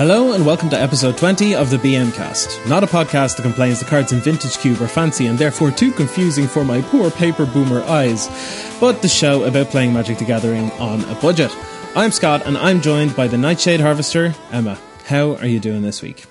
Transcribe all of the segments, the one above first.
Hello and welcome to episode 20 of the BM Cast. Not a podcast that complains the cards in Vintage Cube are fancy and therefore too confusing for my poor paper boomer eyes, but the show about playing Magic the Gathering on a budget. I'm Scott and I'm joined by the Nightshade Harvester, Emma. How are you doing this week?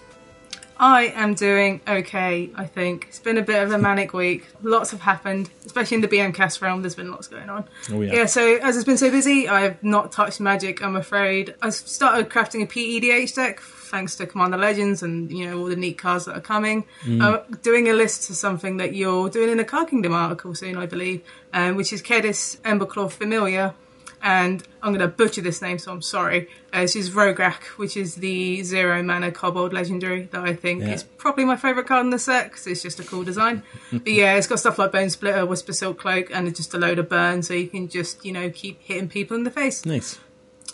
I am doing okay, I think. It's been a bit of a manic week. Lots have happened, especially in the BM cast realm. There's been lots going on. Oh, yeah. yeah, so as it's been so busy, I have not touched magic, I'm afraid. I started crafting a PEDH deck thanks to Commander Legends and, you know, all the neat cards that are coming. Mm. I'm doing a list to something that you're doing in a Card Kingdom article soon, I believe, um, which is Kediss Emberclaw Familiar and I'm going to butcher this name, so I'm sorry. Uh, this is Rograkh, which is the zero mana kobold legendary that I think Yeah. is probably my favourite card in the set 'cause it's just a cool design. but yeah, it's got stuff like Bonesplitter, Whisper Silk Cloak, and it's just a load of burn, so you can just, you know, keep hitting people in the face. Nice.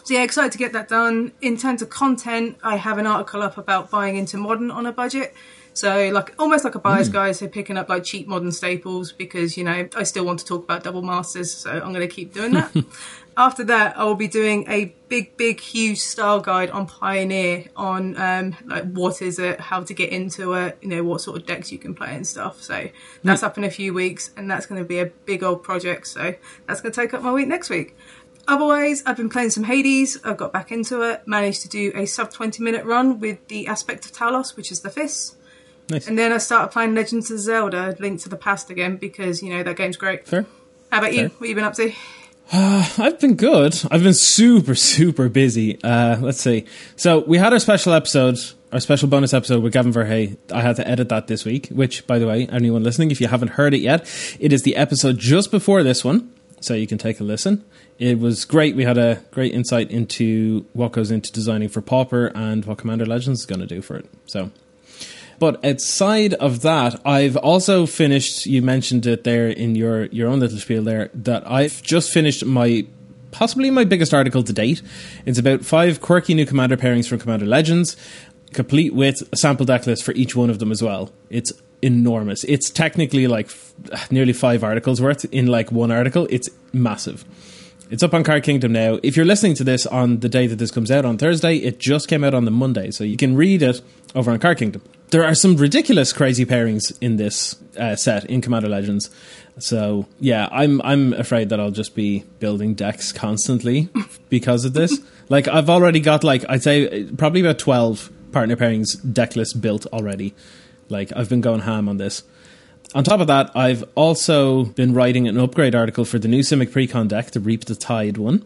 So yeah, excited to get that done. In terms of content, I have an article up about buying into modern on a budget. So like almost like a buyer's guide, so picking up like cheap modern staples because you know I still want to talk about double masters, so I'm going to keep doing that. After that, I will be doing a big, big, huge style guide on Pioneer on um, like what is it, how to get into it, you know what sort of decks you can play and stuff. So that's up in a few weeks, and that's going to be a big old project. So that's going to take up my week next week. Otherwise, I've been playing some Hades. I've got back into it. Managed to do a sub 20 minute run with the aspect of Talos, which is the Fist. Nice. And then I started playing Legends of Zelda Link to the Past again because, you know, that game's great. Fair. How about you? What have you been up to? I've been good. I've been super, super busy. Uh, let's see. So we had our special episode, our special bonus episode with Gavin Verhey. I had to edit that this week, which, by the way, anyone listening, if you haven't heard it yet, it is the episode just before this one, so you can take a listen. It was great. We had a great insight into what goes into designing for Pauper and what Commander Legends is going to do for it. So but outside of that, I've also finished. You mentioned it there in your your own little spiel there that I've just finished my possibly my biggest article to date. It's about five quirky new commander pairings from Commander Legends, complete with a sample deck list for each one of them as well. It's enormous. It's technically like f- nearly five articles worth in like one article. It's massive. It's up on Card Kingdom now. If you're listening to this on the day that this comes out on Thursday, it just came out on the Monday, so you can read it over on Card Kingdom. There are some ridiculous, crazy pairings in this uh, set in Commander Legends. So yeah, I'm I'm afraid that I'll just be building decks constantly because of this. Like I've already got like I'd say uh, probably about twelve partner pairings deck list built already. Like I've been going ham on this. On top of that, I've also been writing an upgrade article for the new Simic Precon deck, the Reap the Tide one.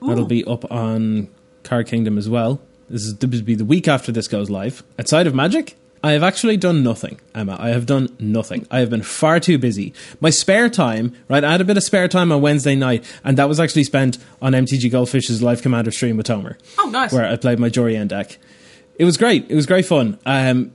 That'll be up on Card Kingdom as well. This is this will be the week after this goes live. Outside of Magic, I have actually done nothing, Emma. I have done nothing. I have been far too busy. My spare time, right? I had a bit of spare time on Wednesday night, and that was actually spent on MTG Goldfish's Live Commander stream with Tomer Oh, nice. where I played my Yorion deck. It was great. It was great fun. Um,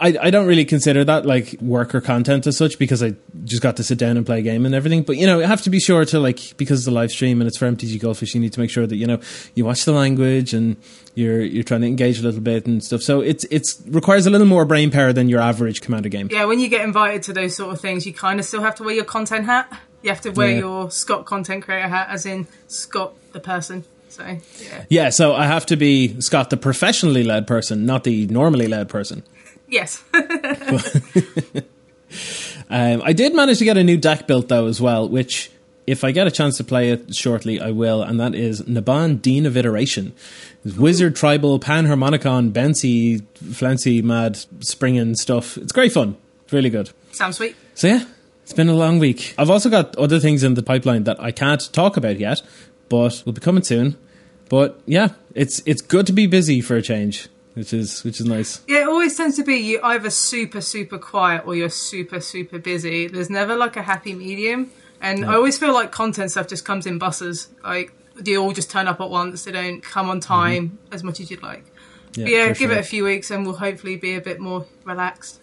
I, I don't really consider that like work or content as such because I just got to sit down and play a game and everything. But you know, you have to be sure to like because it's a live stream and it's for MTG Goldfish, you need to make sure that you know you watch the language and you're you're trying to engage a little bit and stuff. So it's it's requires a little more brain power than your average commander game. Yeah, when you get invited to those sort of things, you kind of still have to wear your content hat. You have to wear Yeah. your Scott content creator hat, as in Scott the person. So, yeah. Yeah, so I have to be Scott, the professionally led person, not the normally led person. Yes. Um, I did manage to get a new deck built though as well, which if I get a chance to play it shortly, I will, and that is Naban Dean of Iteration. Wizard, Tribal, Panharmonicon, Bouncy, Flancy, Mad, Springing stuff. It's great fun. It's really good. Sounds sweet. So yeah, it's been a long week. I've also got other things in the pipeline that I can't talk about yet, but will be coming soon. But yeah, it's it's good to be busy for a change, which is which is nice. Yeah, it always tends to be you either super, super quiet or you're super, super busy. There's never like a happy medium. And I always feel like content stuff just comes in buses. Like, they all just turn up at once. They don't come on time mm-hmm. as much as you'd like. Yeah, yeah, give sure. it a few weeks and we'll hopefully be a bit more relaxed.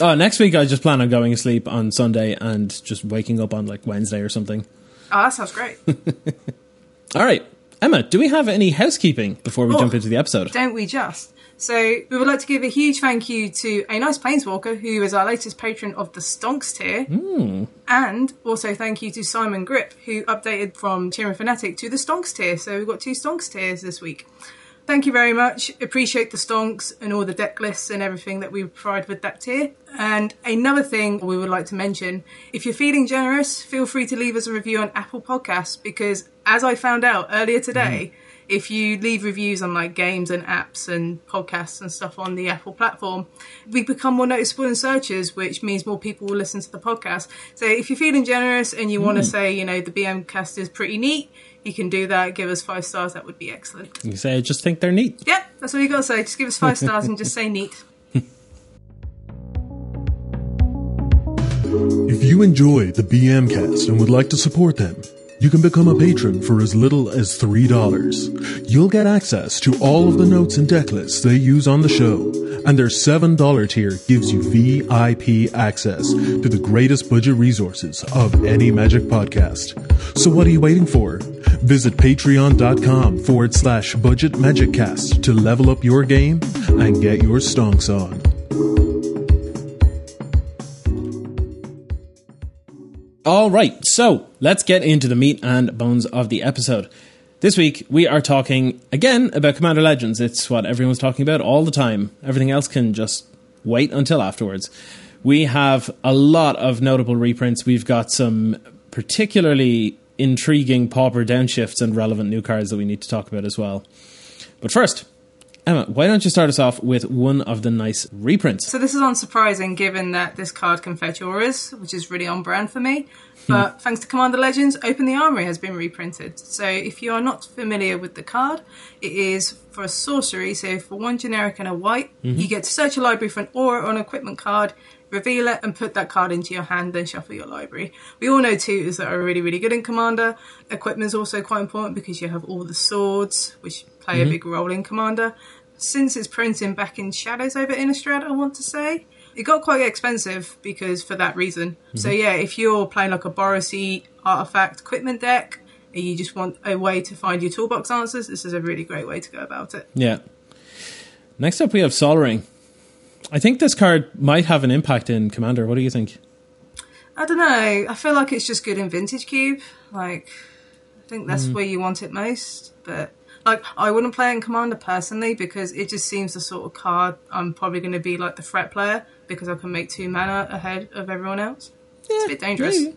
Oh, next week I just plan on going to sleep on Sunday and just waking up on like Wednesday or something. Oh, that sounds great. All right. Emma, do we have any housekeeping before we Oh. jump into the episode? Don't we just? So we would like to give a huge thank you to a nice planeswalker who is our latest patron of the Stonks tier, hmm. and also thank you to Simon Grip who updated from Tyrion Fanatic to the Stonks tier. So we've got two Stonks tiers this week. Thank you very much. Appreciate the stonks and all the deck lists and everything that we provide with that tier. And another thing we would like to mention if you're feeling generous, feel free to leave us a review on Apple Podcasts because, as I found out earlier today, mm-hmm. if you leave reviews on like games and apps and podcasts and stuff on the Apple platform, we become more noticeable in searches, which means more people will listen to the podcast. So if you're feeling generous and you want to mm. say, you know, the BM cast is pretty neat, you can do that. Give us five stars. That would be excellent. You say, I just think they're neat. Yep, that's all you got to say. Just give us five stars and just say neat. If you enjoy the BM cast and would like to support them, you can become a patron for as little as $3. You'll get access to all of the notes and deck lists they use on the show, and their $7 tier gives you VIP access to the greatest budget resources of any Magic podcast. So what are you waiting for? Visit patreon.com forward slash budget magiccast to level up your game and get your stonks on. All right, so let's get into the meat and bones of the episode. This week, we are talking again about Commander Legends. It's what everyone's talking about all the time. Everything else can just wait until afterwards. We have a lot of notable reprints. We've got some particularly intriguing pauper downshifts and relevant new cards that we need to talk about as well. But first, Emma, why don't you start us off with one of the nice reprints? So this is unsurprising given that this card can fetch auras, which is really on brand for me. Hmm. But thanks to Commander Legends, Open the Armory has been reprinted. So if you are not familiar with the card, it is for a sorcery. So for one generic and a white, mm-hmm. you get to search your library for an aura or an equipment card, reveal it, and put that card into your hand, then shuffle your library. We all know tutors that are really, really good in Commander. Equipment is also quite important because you have all the swords, which play a mm-hmm. big role in Commander since it's printing back in Shadows over Innistrad, I want to say. It got quite expensive because for that reason. So mm-hmm. yeah, if you're playing like a Borisy artifact equipment deck and you just want a way to find your toolbox answers, this is a really great way to go about it. Yeah. Next up, we have Sol Ring. I think this card might have an impact in Commander. What do you think? I don't know. I feel like it's just good in Vintage Cube. Like, I think that's hmm. where you want it most. But like, I wouldn't play in Commander personally because it just seems the sort of card I'm probably going to be like the threat player because I can make two mana ahead of everyone else. it's a bit dangerous. Maybe.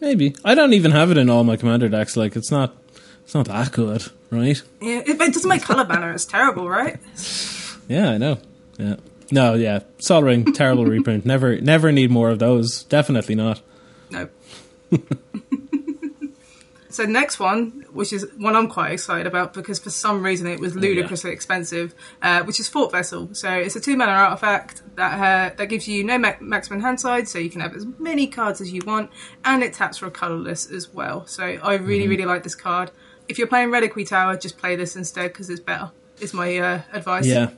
Maybe. I don't even have it in all my Commander decks. Like, it's not. It's not that good, right? Yeah, it, it doesn't make color banner. It's terrible, right? Yeah, I know. Yeah. No, yeah. Sol Ring, terrible reprint. Never, never need more of those. Definitely not. No. so next one, which is one I'm quite excited about because for some reason it was ludicrously expensive, uh, which is Thought Vessel. So it's a two mana artifact that uh, that gives you no ma- maximum hand size, so you can have as many cards as you want, and it taps for a colorless as well. So I really really like this card. If you're playing Reliquary Tower, just play this instead because it's better. Is my uh, advice. Yeah.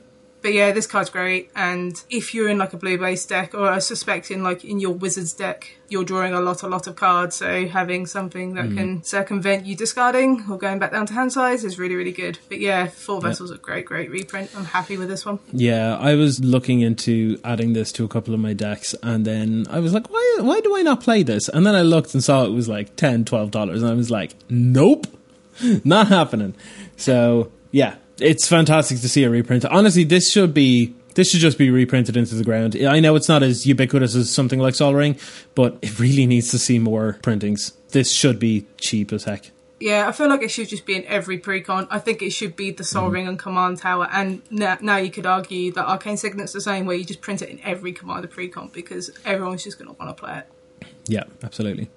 But yeah, this card's great. And if you're in like a blue base deck, or I suspect in like in your wizard's deck, you're drawing a lot, a lot of cards. So having something that mm-hmm. can circumvent you discarding or going back down to hand size is really, really good. But yeah, Thought Vessel's a great, great reprint. I'm happy with this one. Yeah, I was looking into adding this to a couple of my decks, and then I was like, why, why do I not play this? And then I looked and saw it was like $10, $12, and I was like, nope, not happening. So, yeah, it's fantastic to see a reprint. Honestly, this should be. This should just be reprinted into the ground. I know it's not as ubiquitous as something like Sol Ring, but it really needs to see more printings. This should be cheap as heck. Yeah, I feel like it should just be in every precon. I think it should be the Sol mm. Ring and Command Tower. And now, now you could argue that Arcane Signet's the same, where you just print it in every Commander precon because everyone's just going to want to play it. Yeah, absolutely.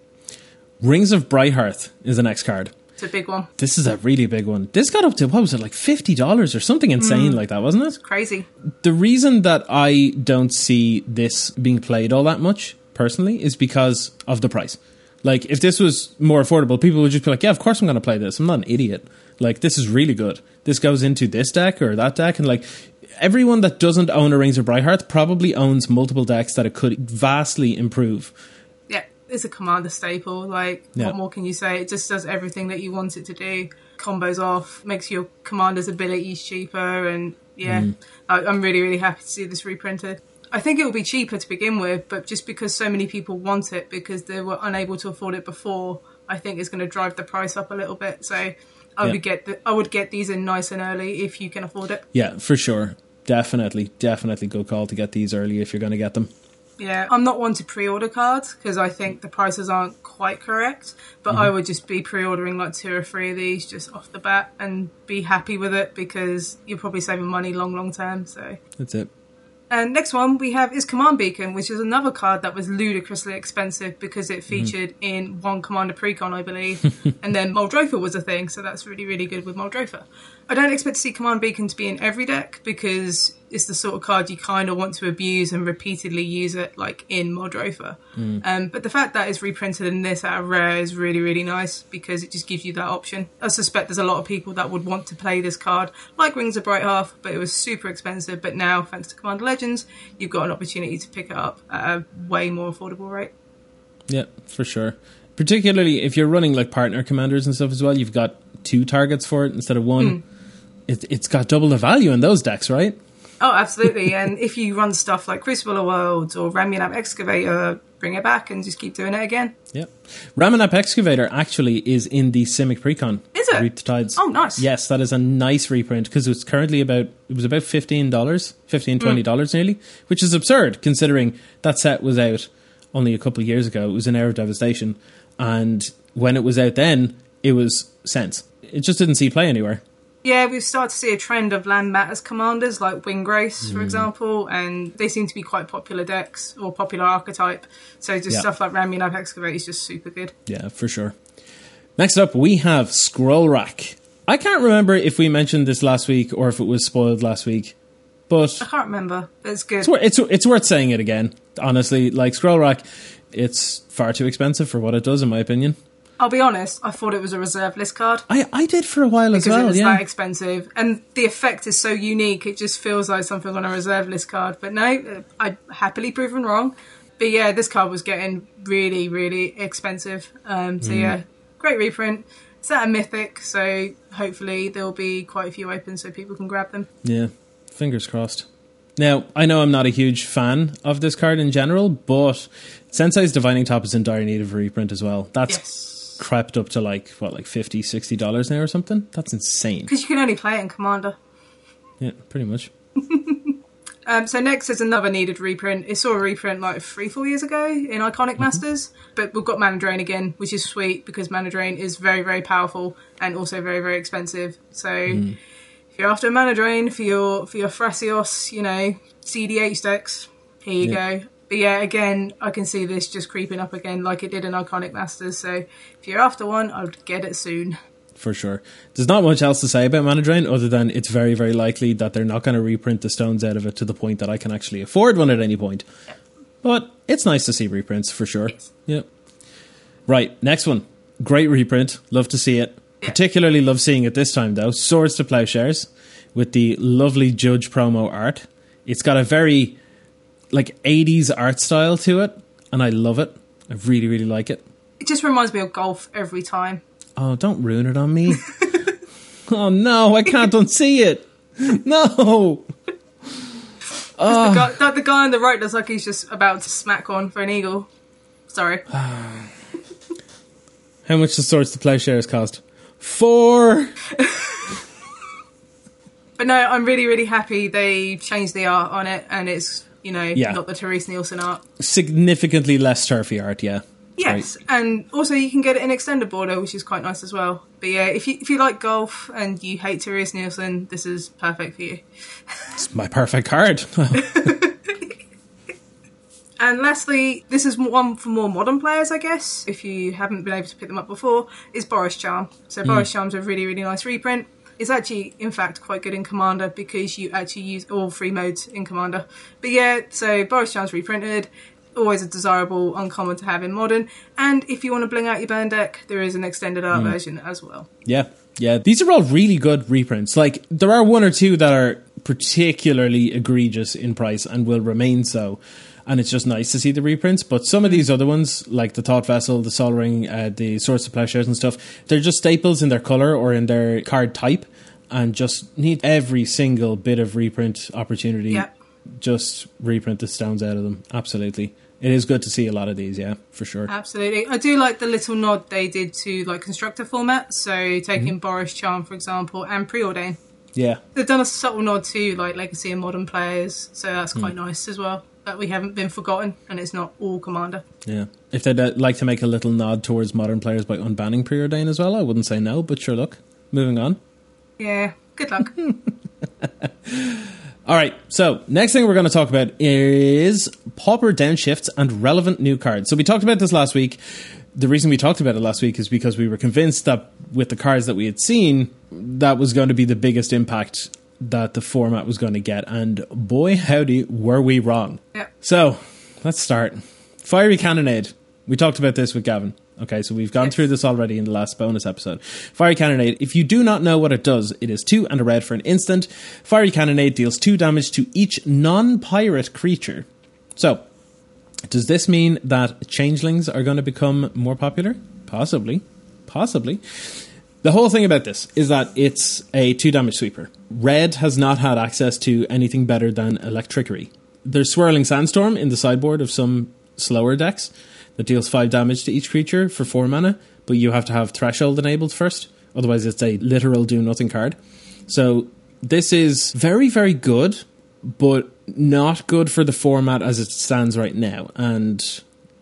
Rings of Brighthearth is the next card. It's a big one. This is a really big one. This got up to what was it like fifty dollars or something insane mm. like that, wasn't it? Crazy. The reason that I don't see this being played all that much personally is because of the price. Like if this was more affordable, people would just be like, "Yeah, of course I'm going to play this. I'm not an idiot. Like this is really good. This goes into this deck or that deck." And like everyone that doesn't own a Rings of Brighthearth probably owns multiple decks that it could vastly improve. It's a commander staple. Like, Yeah. what more can you say? It just does everything that you want it to do. combos off, makes your commander's abilities cheaper, and yeah, Mm. I, I'm really really happy to see this reprinted. I think it will be cheaper to begin with, but just because so many people want it because they were unable to afford it before, I think it's going to drive the price up a little bit. So I Yeah. would get the, I would get these in nice and early if you can afford it. Yeah, for sure. Definitely, definitely good call to get these early if you're going to get them. Yeah, I'm not one to pre-order cards because I think the prices aren't quite correct. But I mm-hmm. would just be pre-ordering like two or three of these just off the bat and be happy with it because you're probably saving money long, long term. So, That's it. and next one we have is Command Beacon, which is another card that was ludicrously expensive because it mm-hmm. featured in one Commander Precon, I believe, and then Muldrotha was a thing. So that's really, really good with Muldrotha. I don't expect to see Command Beacon to be in every deck because it's the sort of card you kind of want to abuse and repeatedly use it, like in Muldrotha. Um, but the fact that it's reprinted in this out of rare is really, really nice because it just gives you that option. I suspect there's a lot of people that would want to play this card, like Rings of Brighthearth, but it was super expensive. But now, thanks to Commander Legends, you've got an opportunity to pick it up at a way more affordable rate. Yeah, for sure. Particularly if you're running like partner commanders and stuff as well, you've got two targets for it instead of one. It, it's got double the value in those decks, right? Oh, absolutely. and if you run stuff like Crucible of Worlds or Ramunap Excavator, bring it back and just keep doing it again. Yep. Ramunap Excavator actually is in the Simic Precon. Is it? Reap the Tides. Oh, nice. Yes, that is a nice reprint because it's currently about it was about fifteen dollars, fifteen Mm. twenty dollars nearly, which is absurd considering that set was out only a couple of years ago. It was an Hour of Devastation, and when it was out then, it was cents. It just didn't see play anywhere. Yeah, we've started to see a trend of land matters commanders like Windgrace, for hmm. example, and they seem to be quite popular decks or popular archetype. So just Yeah. stuff like Ramunap Excavate is just super good. Yeah, for sure. Next up, we have Scroll Rack. I can't remember if we mentioned this last week or if it was spoiled last week, but I can't remember. It's good. it's, it's it's worth saying it again. Honestly, like Scroll Rack, it's far too expensive for what it does, in my opinion. I'll be honest, I thought it was a reserve list card. I I did for a while as because it was Yeah, that expensive, and the effect is so unique. It just feels like something on a reserve list card. But no, uh, I happily proven wrong. But yeah, this card was getting really, really expensive. Um, Mm. so yeah, great reprint. It's at a mythic, so hopefully there'll be quite a few open so people can grab them. yeah. Fingers crossed. Now I know I'm not a huge fan of this card in general, but Sensei's Divining Top is in dire need of a reprint as well. That's Yes, crept up to like what, like 50 60 dollars now or something. That's insane. because you can only play it in Commander. Yeah, pretty much. Um, so next is another needed reprint. It saw a reprint like three, four years ago in Iconic Masters, but we've got Mana Drain again, which is sweet because Mana Drain is very, very powerful and also very, very expensive. So if you're after a Mana Drain for your for your Thrasios, you know CDH decks, here you Yeah. go. But yeah, again, I can see this just creeping up again like it did in Iconic Masters. So if you're after one, I'd get it soon. for sure. There's not much else to say about Mana Drain other than it's very, very likely that they're not going to reprint the stones out of it to the point that I can actually afford one at any point. But it's nice to see reprints for sure. Yeah. Right, next one. Great reprint. Love to see it. Yeah. Particularly love seeing it this time though. Swords to Plowshares with the lovely Judge promo art. It's got a very like 80s art style to it and I love it. I really, really like it. It just reminds me of golf every time. Oh, don't ruin it on me. oh no, I can't unsee it. No. The, ah. guy, the, the guy on the right looks like he's just about to smack on for an eagle. Sorry. How much does Swords to Plowshares cost? Four. But no, I'm really, really happy they changed the art on it and it's, you know, Yeah. not the Therese Nielsen art. Significantly less turfy art, yeah. Yes, and also you can get it in extended border, which is quite nice as well. But yeah, if you if you like golf and you hate Therese Nielsen, this is perfect for you. It's my perfect card. And lastly, this is one for more modern players, I guess. If you haven't been able to pick them up before, is Boros Charm. So hmm. Boros Charm's a really, really nice reprint. It's actually, in fact, quite good in Commander because you actually use all three modes in Commander. But yeah, so Boros Charm's reprinted. Always a desirable uncommon to have in Modern. And if you want to bling out your burn deck, there is an extended art hmm. version as well. yeah. Yeah. These are all really good reprints. Like, there are one or two that are particularly egregious in price and will remain so. And it's just nice to see the reprints. But some of mm. these other ones, like the Thought Vessel, the Sol Ring, uh, the Swords to Plowshares and stuff, they're just staples in their color or in their card type, and just need every single bit of reprint opportunity. Yeah. Just reprint the stones out of them. Absolutely. It is good to see a lot of these, yeah, for sure. Absolutely. I do like the little nod they did to like constructor format. So taking mm-hmm. Boros Charm, for example, and preordain. Yeah. They've done a subtle nod to like legacy and modern players, so that's quite mm. nice as well. That we haven't been forgotten and it's not all commander. Yeah. If they'd uh, like to make a little nod towards modern players by unbanning preordain as well, I wouldn't say no, but sure, look. Moving on. Yeah. Good luck. All right, so next thing we're going to talk about is pauper downshifts and relevant new cards. So we talked about this last week. The reason we talked about it last week is because we were convinced that with the cards that we had seen, that was going to be the biggest impact that the format was going to get. And boy, howdy, were we wrong. yeah. So let's start. Fiery Cannonade. We talked about this with Gavin. Okay, so we've gone Yes. through this already in the last bonus episode. Fiery Cannonade. If you do not know what it does, it is two and a red for an instant. Fiery Cannonade deals two damage to each non pirate creature. So, does this mean that changelings are going to become more popular? Possibly. Possibly. The whole thing about this is that it's a two damage sweeper. Red has not had access to anything better than Electrickery. There's Swirling Sandstorm in the sideboard of some slower decks that deals five damage to each creature for four mana, but you have to have Threshold enabled first. Otherwise, it's a literal do nothing card. So, this is very, very good, but not good for the format as it stands right now. And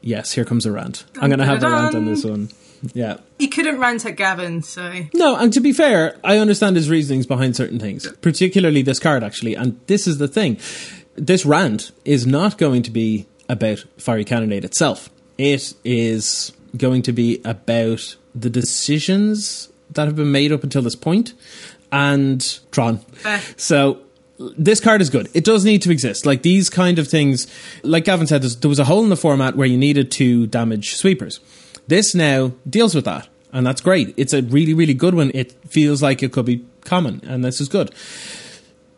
yes, here comes a rant. I'm going to have a rant on this one. Yeah. He couldn't rant at Gavin, so No, and to be fair, I understand his reasonings behind certain things, particularly this card, actually. And this is the thing this rant is not going to be about Fiery Cannonade itself, it is going to be about the decisions that have been made up until this point and Tron. Fair. Eh. So this card is good. It does need to exist. Like these kind of things, like Gavin said, there was a hole in the format where you needed to damage sweepers. This now deals with that, and that's great. It's a really, really good one. It feels like it could be common, and this is good.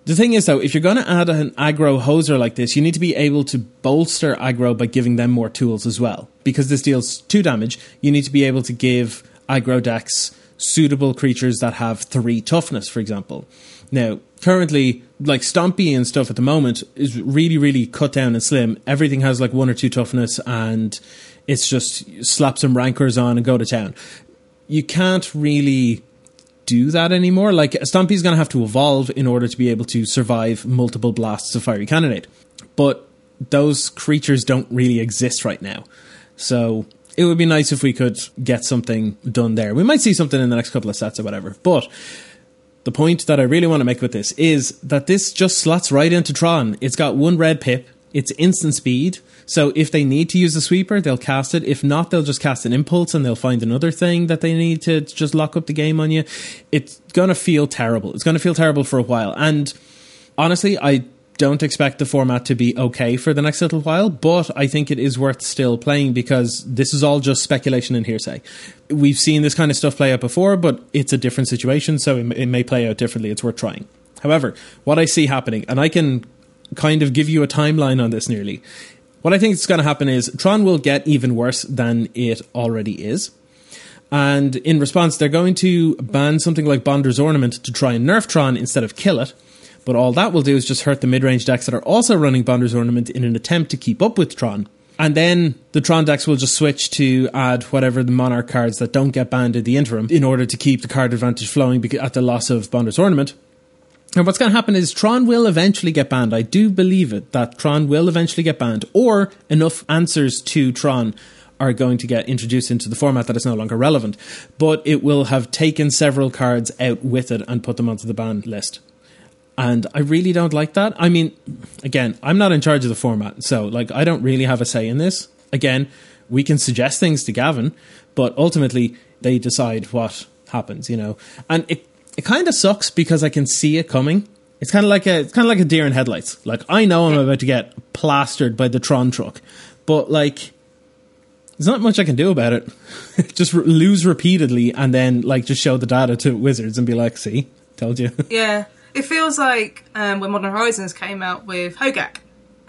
The thing is, though, if you're going to add an aggro hoser like this, you need to be able to bolster aggro by giving them more tools as well. Because this deals two damage, you need to be able to give aggro decks suitable creatures that have three toughness, for example. Now, currently, like Stompy and stuff at the moment is really, really cut down and slim. Everything has like one or two toughness, and it's just slap some rankers on and go to town. You can't really do that anymore. Like Stompy's going to have to evolve in order to be able to survive multiple blasts of fiery cannonade. But those creatures don't really exist right now. So it would be nice if we could get something done there. We might see something in the next couple of sets or whatever. But the point that I really want to make with this is that this just slots right into Tron. It's got one red pip, it's instant speed. So if they need to use a sweeper, they'll cast it. If not, they'll just cast an impulse and they'll find another thing that they need to just lock up the game on you. It's going to feel terrible. It's going to feel terrible for a while. And honestly, I don't expect the format to be okay for the next little while, but I think it is worth still playing because this is all just speculation and hearsay. We've seen this kind of stuff play out before, but it's a different situation, so it may play out differently. It's worth trying. However, what I see happening, and I can kind of give you a timeline on this nearly. What I think is going to happen is Tron will get even worse than it already is. And in response, they're going to ban something like Bonder's Ornament to try and nerf Tron instead of kill it. But all that will do is just hurt the mid range decks that are also running Bonder's Ornament in an attempt to keep up with Tron. And then the Tron decks will just switch to add whatever the Monarch cards that don't get banned in the interim in order to keep the card advantage flowing at the loss of Bonder's Ornament. And what's going to happen is Tron will eventually get banned. I do believe it that Tron will eventually get banned, or enough answers to Tron are going to get introduced into the format that is no longer relevant. But it will have taken several cards out with it and put them onto the banned list. And I really don't like that. I mean, again, I'm not in charge of the format, so like I don't really have a say in this. Again, we can suggest things to Gavin, but ultimately they decide what happens, you know. And it it kind of sucks because I can see it coming. It's kind of like a it's kind of like a deer in headlights. Like I know I'm about to get plastered by the Tron truck, but like there's not much I can do about it. just re- lose repeatedly and then like just show the data to Wizards and be like, "See, told you." Yeah, it feels like um, when Modern Horizons came out with Hogaak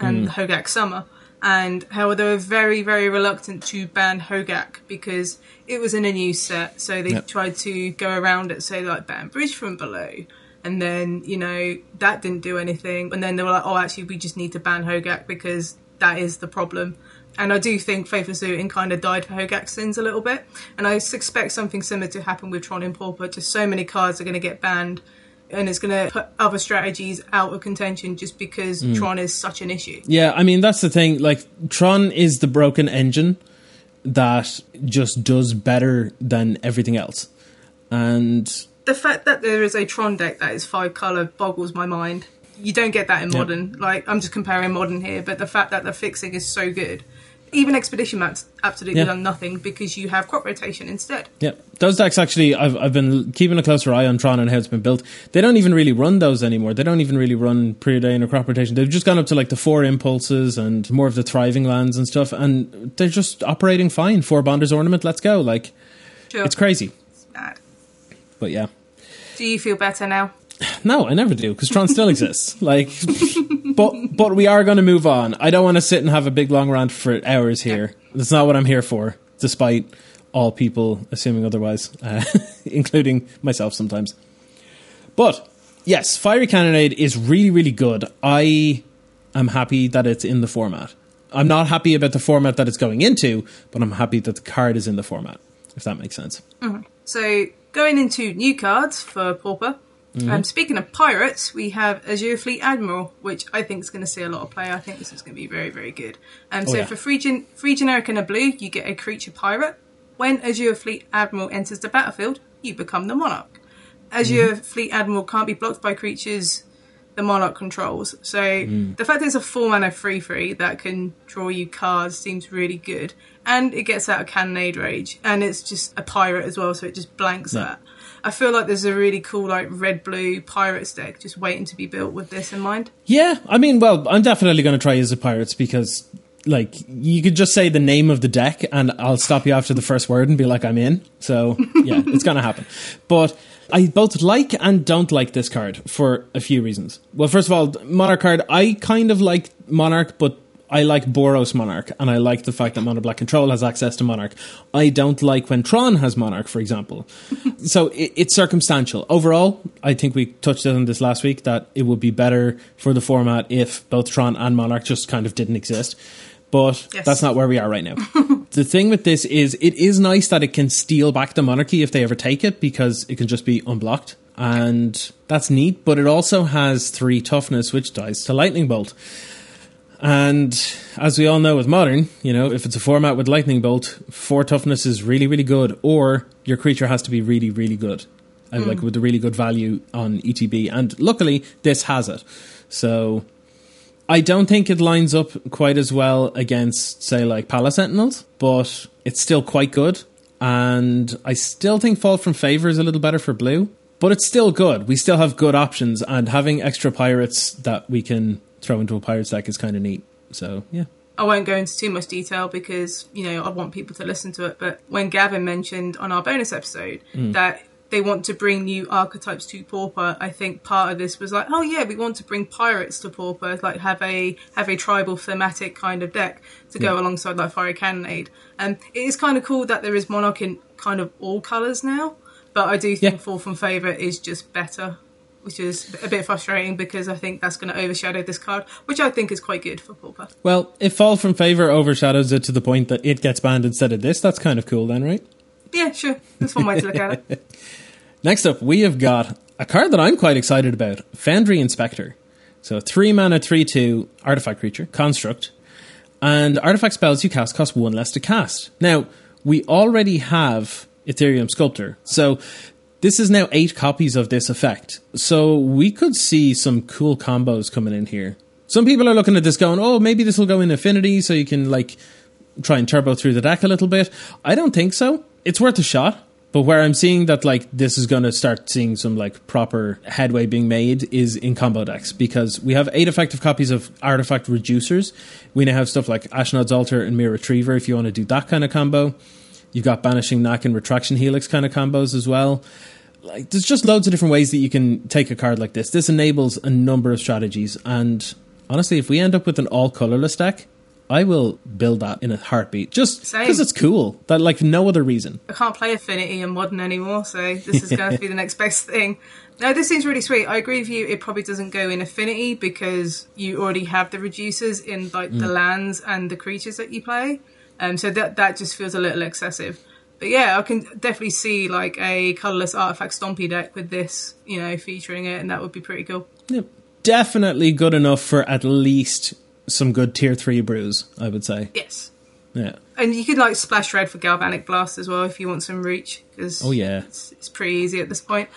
and Hogaak Summer, and how they were very, very reluctant to ban Hogaak because it was in a new set. So they Yep. tried to go around it, say like ban Bridge from below. And then, you know, that didn't do anything. And then they were like, oh, actually, we just need to ban Hogaak because that is the problem. And I do think Faithless Looting kind of died for Hogaak's sins a little bit. And I suspect something similar to happen with Tron and Pauper. Just so many cards are going to get banned. And it's going to put other strategies out of contention just because mm. Tron is such an issue. Yeah, I mean that's the thing. Like Tron is the broken engine that just does better than everything else, and the fact that there is a Tron deck that is five color boggles my mind. You don't get that in modern. Like I'm just comparing modern here, but the fact that the fixing is so good, even Expedition Map absolutely Yeah. done nothing because you have crop rotation instead. yeah, those decks actually I've I've been keeping a closer eye on Tron and how it's been built. They don't even really run those anymore. They don't even really run preordain or crop rotation. They've just gone up to like the four impulses and more of the thriving lands and stuff, and they're just operating fine. Four Bonders ornament, let's go! Like Sure, it's crazy, It's mad. but yeah. Do you feel better now? No, I never do because Tron still exists. Like, but but we are going to move on. I don't want to sit and have a big long rant for hours here. That's not what I'm here for. Despite all people assuming otherwise, uh, including myself sometimes. But yes, Fiery Cannonade is really really good. I am happy that it's in the format. I'm not happy about the format that it's going into, but I'm happy that the card is in the format. If that makes sense. So going into new cards for Pauper. Mm-hmm. Um, speaking of pirates, we have Azure Fleet Admiral, which I think is going to see a lot of play. I think this is going to be very, very good. Um, so Oh, yeah. for free, gen- free generic and a blue, you get a creature pirate. When Azure Fleet Admiral enters the battlefield, you become the monarch. Azure Mm-hmm. Fleet Admiral can't be blocked by creatures the monarch controls. So Mm. the fact that it's a four mana free free that can draw you cards seems really good. And it gets out of cannonade rage. And it's just a pirate as well, so it just blanks Yeah. that. I feel like there's a really cool like red blue pirates deck just waiting to be built with this in mind. Yeah, I mean, well, I'm definitely going to try as a pirates because, like, you could just say the name of the deck, and I'll stop you after the first word and be like, I'm in. So yeah, it's going to happen. But I both like and don't like this card for a few reasons. Well, first of all, Monarch card, I kind of like Monarch, but I like Boros Monarch, and I like the fact that Mono Black Control has access to Monarch. I don't like when Tron has Monarch, for example. so it, it's circumstantial. Overall, I think we touched on this last week that it would be better for the format if both Tron and Monarch just kind of didn't exist. But Yes. that's not where we are right now. the thing with this is it is nice that it can steal back the monarchy if they ever take it because it can just be unblocked. And that's neat, but it also has three toughness, which dies to lightning bolt. And as we all know with modern, you know, if it's a format with lightning bolt, four toughness is really, really good, or your creature has to be really, really good. And like hmm. with a really good value on ETB. And luckily, this has it. So I don't think it lines up quite as well against, say, like Palace Sentinels, but it's still quite good. And I still think Fall from Favor is a little better for blue, but it's still good. We still have good options, and having extra pirates that we can throw into a pirates deck is kind of neat. So, yeah. I won't go into too much detail because, you know, I want people to listen to it. But when Gavin mentioned on our bonus episode hmm. that they want to bring new archetypes to Pauper, I think part of this was like, oh yeah, we want to bring pirates to Pauper, like have a have a tribal thematic kind of deck to go alongside like Fiery Cannonade. And it is kind of cool that there is Monarch in kind of all colours now. But I do think Yeah. Fall from Favour is just better. Which is a bit frustrating because I think that's going to overshadow this card, which I think is quite good for Pauper. Well, if Fall from Favor overshadows it to the point that it gets banned instead of this, that's kind of cool then, right? Yeah, sure. That's one way to look at it. Next up, we have got a card that I'm quite excited about Foundry Inspector. So, 3 mana, 3 2, artifact creature, construct. And artifact spells you cast cost 1 less to cast. Now, we already have Etherium Sculptor. So, this is now 8 copies of this effect. So, we could see some cool combos coming in here. Some people are looking at this going, oh, maybe this will go in Affinity so you can, like, try and turbo through the deck a little bit. I don't think so. It's worth a shot. But where I'm seeing that like this is going to start seeing some like proper headway being made is in combo decks because we have eight effective copies of artifact reducers. We now have stuff like Ashnod's Altar and Myr Retriever if you want to do that kind of combo. You've got Banishing Knack and Retraction Helix kind of combos as well. Like there's just loads of different ways that you can take a card like this. This enables a number of strategies and honestly if we end up with an all colorless deck, I will build that in a heartbeat just because it's cool. That like no other reason. I can't play Affinity and Modern anymore, so this is going to be the next best thing. No, this seems really sweet. I agree with you. It probably doesn't go in Affinity because you already have the reducers in like the mm. lands and the creatures that you play, um, so that that just feels a little excessive. But yeah, I can definitely see like a colorless artifact stompy deck with this, you know, featuring it, and that would be pretty cool. Yep. Definitely good enough for at least some good tier three brews. I would say. Yes. Yeah. And you could like splash red for galvanic blast as well if you want some reach because Oh yeah. it's, it's pretty easy at this point.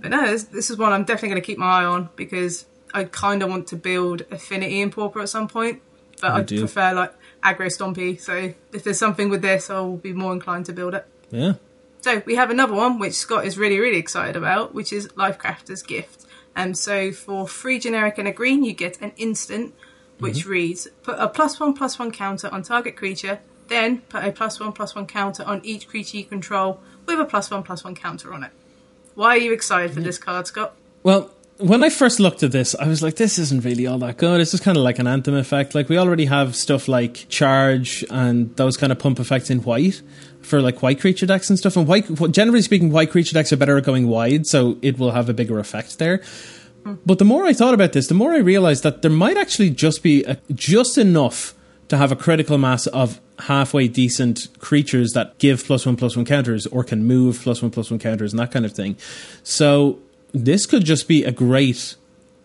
But no, this, this is one I'm definitely going to keep my eye on because I kind of want to build affinity in pauper at some point, but I I prefer like aggro stompy. So if there's something with this, I'll be more inclined to build it. Yeah. So we have another one which Scott is really really excited about, which is Lifecrafter's Gift. And so for free generic and a green, you get an instant which Mm-hmm. reads: put a plus one plus one counter on target creature, then put a plus one plus one counter on each creature you control with a plus one plus one counter on it. Why are you excited for this card, Scott? Well, when I first looked at this, I was like, this isn't really all that good. It's just kind of like an anthem effect. Like, we already have stuff like Charge and those kind of pump effects in white for like white creature decks and stuff. And white, generally speaking, white creature decks are better at going wide, so it will have a bigger effect there. But the more I thought about this, the more I realized that there might actually just be a, just enough to have a critical mass of halfway decent creatures that give plus one plus one counters or can move plus one plus one counters and that kind of thing. So this could just be a great,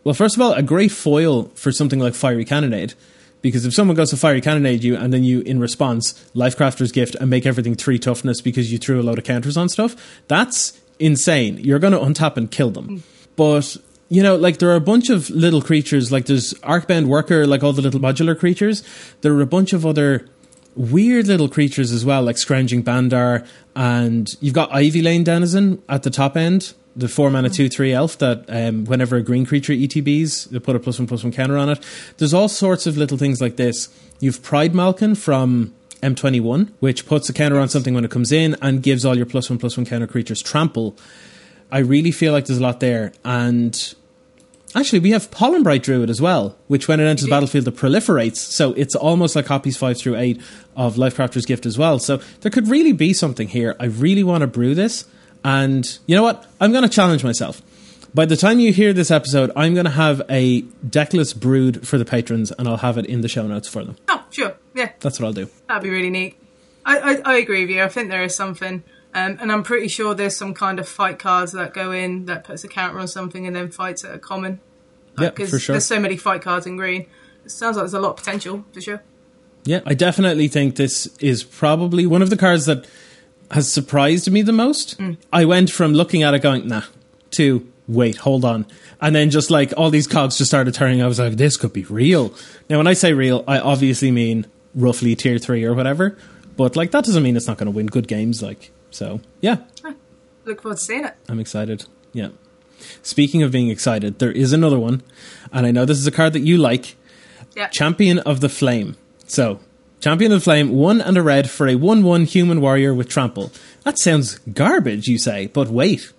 well, first of all, a great foil for something like Fiery Cannonade. Because if someone goes to Fiery Cannonade you and then you, in response, Lifecrafter's Gift and make everything three toughness because you threw a load of counters on stuff, that's insane. You're going to untap and kill them. But you know, like there are a bunch of little creatures, like there's Arcbound Worker, like all the little modular creatures. There are a bunch of other weird little creatures as well, like Scrounging Bandar, and you've got Ivy Lane Denizen at the top end, the four mana two three elf that um, whenever a green creature ETBs, they put a plus one plus one counter on it. There's all sorts of little things like this. You've Pride Malkin from M21, which puts a counter on something when it comes in and gives all your plus one plus one counter creatures trample. I really feel like there's a lot there. And actually, we have Pollenbright Druid as well, which when it enters the battlefield, it proliferates. So it's almost like copies 5 through 8 of Lifecrafter's Gift as well. So there could really be something here. I really want to brew this. And you know what? I'm going to challenge myself. By the time you hear this episode, I'm going to have a deckless brewed for the patrons and I'll have it in the show notes for them. Oh, sure, yeah, That's what I'll do. that'd be really neat. I, I, I agree with you. I think there is something, um, and I'm pretty sure there's some kind of fight cards that go in that puts a counter on something and then fights at a common. Yeah, Because for sure. there's so many fight cards in green. It sounds like there's a lot of potential for sure. Yeah, I definitely think this is probably one of the cards that has surprised me the most. Mm. I went from looking at it going, nah, to wait, hold on. And then just like all these cogs just started turning, I was like, this could be real. Now, when I say real, I obviously mean roughly tier three or whatever. But like, that doesn't mean it's not going to win good games. Like, so yeah, Look forward to seeing it. I'm excited. Yeah. Speaking of being excited, there is another one. And I know this is a card that you like. Yeah. Champion of the Flame. So, Champion of Flame, one and a red for a 1 1 human warrior with trample. That sounds garbage, you say, but wait.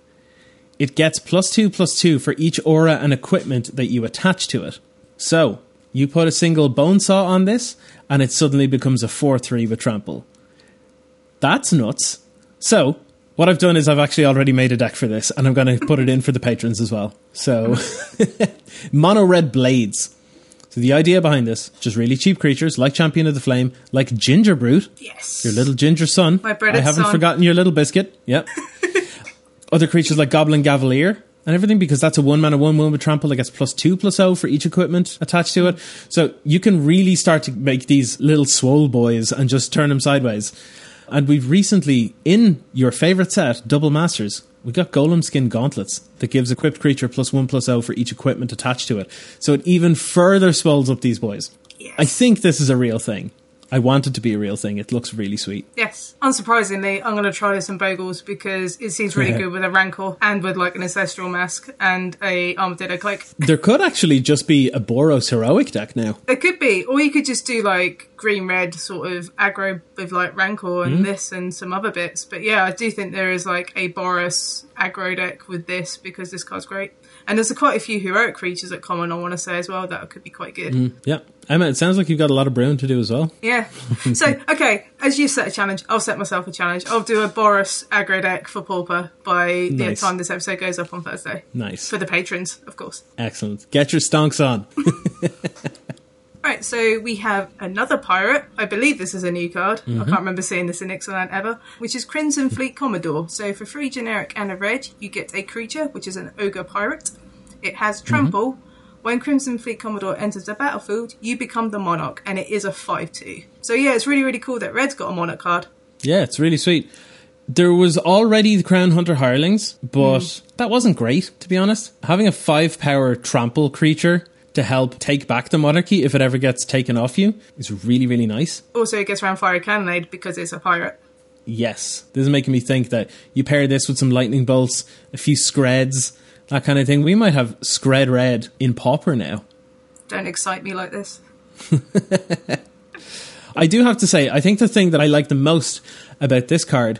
It gets plus 2 plus 2 for each aura and equipment that you attach to it. So, you put a single bone saw on this, and it suddenly becomes a 4 3 with trample. That's nuts. So, what I've done is I've actually already made a deck for this, and I'm going to put it in for the patrons as well. So, mono red blades. So the idea behind this, just really cheap creatures like Champion of the Flame, like Gingerbrute, Yes. your little ginger son. My breaded I haven't son. forgotten your little biscuit. Yep. Other creatures like Goblin Gaveleer and everything because that's a one mana one one with trample that gets plus two plus O for each equipment attached to it. So you can really start to make these little swole boys and just turn them sideways. And we've recently, in your favorite set, Double Masters, we got Golem Skin Gauntlets that gives equipped creature plus one plus O for each equipment attached to it. So it even further swells up these boys. Yes. I think this is a real thing. I want it to be a real thing. It looks really sweet. Yes. Unsurprisingly, I'm going to try this in Bogles because it seems really good with a Rancor and with like an Ancestral Mask and a Armadillo Cloak. There could actually just be a Boros heroic deck now. There could be, or you could just do like green red sort of aggro with like Rancor and this and some other bits. But yeah, I do think there is like a Boros aggro deck with this because this card's great. And there's a, quite a few heroic creatures that common I want to say as well that could be quite good. Mm, yeah. Emma, it sounds like you've got a lot of brewing to do as well. Yeah. so, okay, as you set a challenge, I'll set myself a challenge. I'll do a Boros aggro deck for Pauper by the Nice. time this episode goes up on Thursday. Nice. For the patrons, of course. Excellent. Get your stonks on. Right, so we have another pirate. I believe this is a new card. I mm-hmm. can't remember seeing this in Ixalan ever, which is Crimson Fleet Commodore. So for free generic and a red, you get a creature, which is an ogre pirate. It has trample. Mm-hmm. When Crimson Fleet Commodore enters the battlefield, you become the monarch, and it is a 5 2. So yeah, it's really, really cool that Red's got a monarch card. yeah, it's really sweet. There was already the Crown Hunter Hirelings, but Hmm. that wasn't great, to be honest. Having a five power trample creature to help take back the monarchy if it ever gets taken off you is really, really nice. Also, it gets around Fiery Cannonade because it's a pirate. Yes, this is making me think that you pair this with some lightning bolts, a few Skreds, that kind of thing. We might have Skred red in Pauper now. Don't excite me like this. I do have to say, I think the thing that I like the most about this card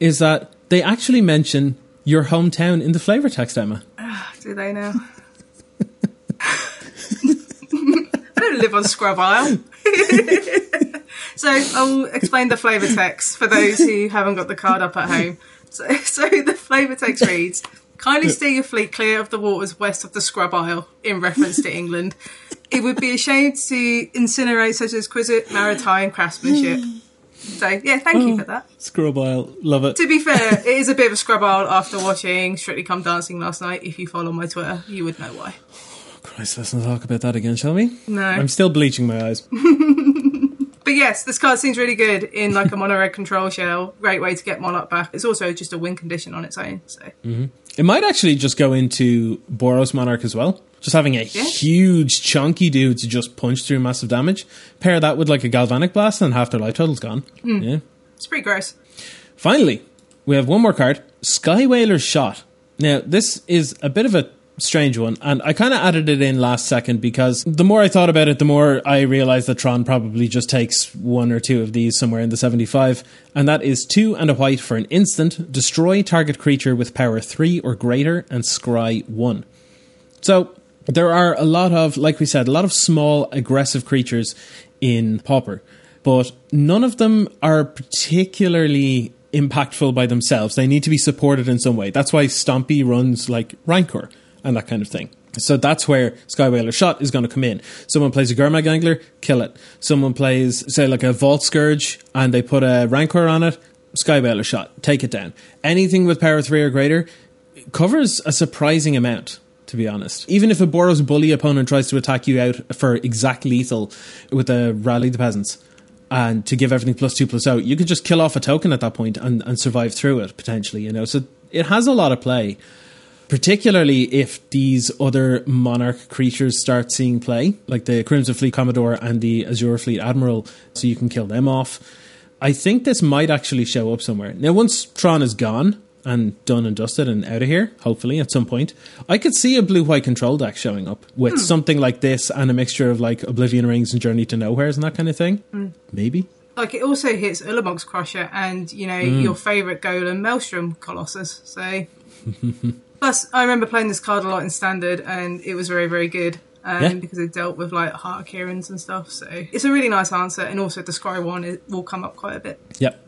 is that they actually mention your hometown in the flavor text, Emma. Ah, do they now? I don't live on Scrub Isle. so I'll explain the flavour text for those who haven't got the card up at home. So, so the flavour text reads: Kindly steer your fleet clear of the waters west of the Scrub Isle, in reference to England. It would be a shame to incinerate such exquisite maritime craftsmanship. So yeah, thank you oh, for that. Scrub Isle, love it. To be fair, it is a bit of a scrub isle after watching Strictly Come Dancing last night. If you follow my Twitter, you would know why. Christ, let's not talk about that again, shall we? No. I'm still bleaching my eyes. But yes, this card seems really good in like a mono red control shell. Great way to get Monarch back. It's also just a win condition on its own. So mm-hmm. It might actually just go into Boros Monarch as well. Just having a Yeah. huge, chunky dude to just punch through massive damage. Pair that with like a Galvanic Blast, and half their life total's gone. Mm. Yeah. it's pretty gross. Finally, we have one more card Skywhaler's Shot. Now, this is a bit of a strange one, and I kind of added it in last second because the more I thought about it, the more I realized that Tron probably just takes one or two of these somewhere in the 75, and that is two and a white for an instant, destroy target creature with power 3 or greater, and scry 1. So there are a lot of, like we said, a lot of small aggressive creatures in Pauper, but none of them are particularly impactful by themselves. They need to be supported in some way. That's why Stompy runs like Rancor and that kind of thing. So that's where Skywhaler Shot is going to come in. Someone plays a Gurmag Angler, kill it. Someone plays, say, like a Vault Skirge, and they put a Rancor on it, Skywhaler Shot, take it down. Anything with power 3 or greater covers a surprising amount, to be honest. Even if a Boros Bully opponent tries to attack you out for exact lethal with a Rally the Peasants, and to give everything plus two plus out, you could just kill off a token at that point and, and survive through it, potentially, you know. So it has a lot of play particularly if these other monarch creatures start seeing play, like the Crimson Fleet Commodore and the Azure Fleet Admiral, so you can kill them off. I think this might actually show up somewhere. Now, once Tron is gone and done and dusted and out of here, hopefully at some point, I could see a blue white control deck showing up with hmm. something like this and a mixture of like Oblivion Rings and Journey to Nowheres and that kind of thing. Hmm. Maybe. Like it also hits Ulamog's Crusher and you know hmm. your favourite golem Maelstrom Colossus. So plus, I remember playing this card a lot in Standard, and it was very very good. Um, Yeah. Because it dealt with like Heart Kiran's and stuff, so it's a really nice answer. And also the Scry one it will come up quite a bit. Yep.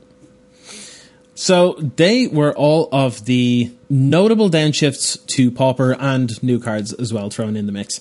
So they were all of the notable downshifts to Pauper and new cards as well thrown in the mix.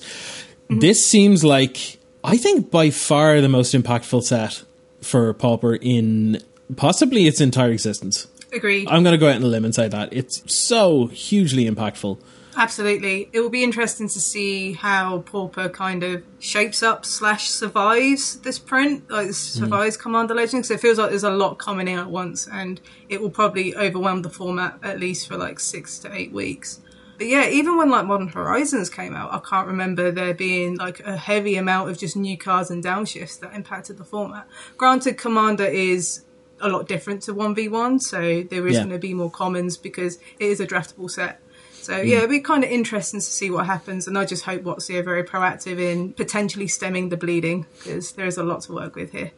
This seems like, I think, by far the most impactful set for Pauper in possibly its entire existence. Agreed. I'm going to go out on a limb and say that. It's so hugely impactful. Absolutely. It will be interesting to see how Pauper kind of shapes up slash survives this print, like hmm. survives Commander Legends. 'cause it feels like there's a lot coming in at once and it will probably overwhelm the format at least for like six to eight weeks. But yeah, even when like Modern Horizons came out, I can't remember there being like a heavy amount of just new cards and downshifts that impacted the format. Granted, Commander is a lot different to 1v1, so there is Yeah. going to be more commons because it is a draftable set. So mm. yeah, it'd be kind of interesting to see what happens, and I just hope WotC are very proactive in potentially stemming the bleeding because there is a lot to work with here.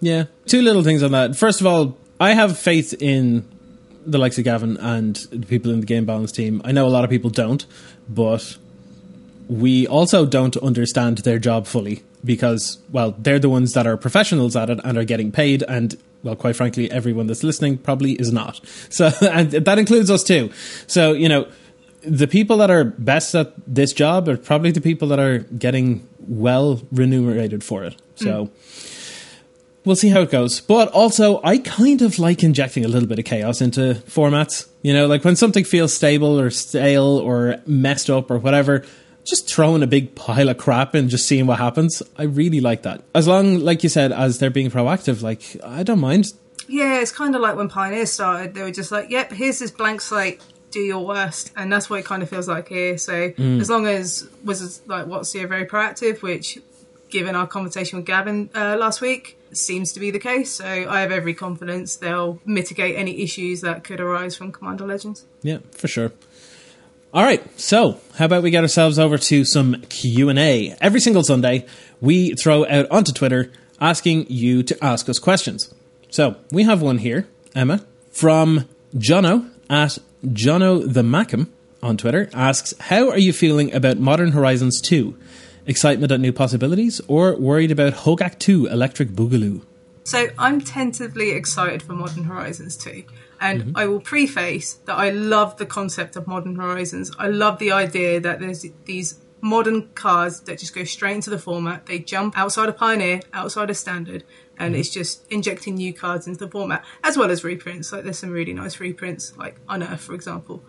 Yeah. Two little things on that. First of all, I have faith in the likes of Gavin and the people in the game balance team. I know a lot of people don't, but we also don't understand their job fully because, well, they're the ones that are professionals at it and are getting paid, and well, quite frankly, everyone that's listening probably is not. So, and that includes us too. So, you know, the people that are best at this job are probably the people that are getting well remunerated for it. So. Hmm. We'll see how it goes. But also, I kind of like injecting a little bit of chaos into formats. You know, like when something feels stable or stale or messed up or whatever, just throwing a big pile of crap and just seeing what happens. I really like that. As long, like you said, as they're being proactive, like I don't mind. Yeah, it's kind of like when Pioneer started. They were just like, "Yep, here's this blank slate. Do your worst," and that's what it kind of feels like here. So Mm. as long as was like what's here very proactive, which, given our conversation with Gavin uh, last week, seems to be the case. So I have every confidence they'll mitigate any issues that could arise from Commander Legends. Yeah, for sure. All right, so how about we get ourselves over to some Q and A? Every single Sunday, we throw out onto Twitter asking you to ask us questions. So we have one here, Emma, from Jono at Jono the Macam on Twitter asks, "How are you feeling about Modern Horizons 2? Excitement at new possibilities, or worried about Hogaak 2 Electric Boogaloo?" So I'm tentatively excited for Modern Horizons 2. And mm-hmm. I will preface that I love the concept of Modern Horizons. I love the idea that there's these modern cards that just go straight into the format. They jump outside of Pioneer, outside of Standard, and mm-hmm. it's just injecting new cards into the format, as well as reprints. Like there's some really nice reprints, like Unearth, for example.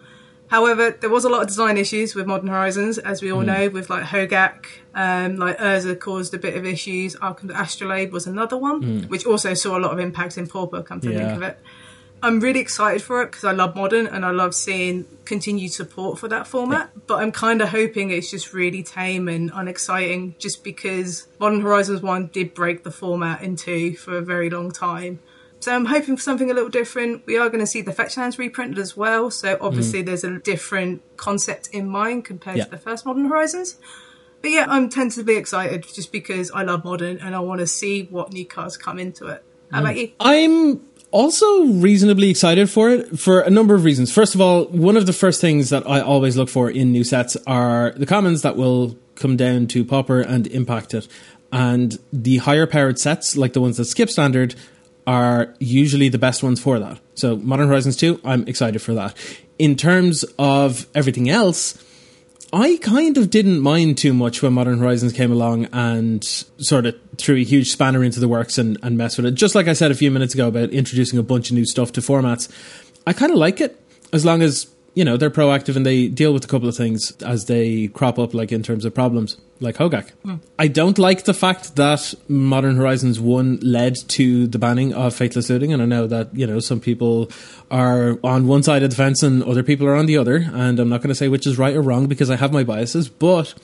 However, there was a lot of design issues with Modern Horizons, as we all mm. know, with like Hogaak, um, like Urza caused a bit of issues. Arcum's Astrolabe was another one, mm. which also saw a lot of impact in Pauper, come to Yeah. think of it. I'm really excited for it because I love modern and I love seeing continued support for that format. But I'm kind of hoping it's just really tame and unexciting just because Modern Horizons 1 did break the format in two for a very long time. So I'm hoping for something a little different. We are going to see the Fetch Fetchlands reprinted as well. So obviously mm. there's a different concept in mind compared Yeah. to the first Modern Horizons. But yeah, I'm tentatively excited just because I love modern and I want to see what new cards come into it. How about mm. you? I'm also reasonably excited for it for a number of reasons. First of all, one of the first things that I always look for in new sets are the commons that will come down to Pauper and impact it. And the higher powered sets, like the ones that skip standard, are usually the best ones for that. So Modern Horizons 2, I'm excited for that. In terms of everything else, I kind of didn't mind too much when Modern Horizons came along and sort of threw a huge spanner into the works and, and messed with it. Just like I said a few minutes ago about introducing a bunch of new stuff to formats. I kind of like it as long as, you know, they're proactive and they deal with a couple of things as they crop up, like in terms of problems, like Hogaak. Hmm. I don't like the fact that Modern Horizons 1 led to the banning of Faithless Looting, and I know that, you know, some people are on one side of the fence and other people are on the other, and I'm not going to say which is right or wrong because I have my biases, but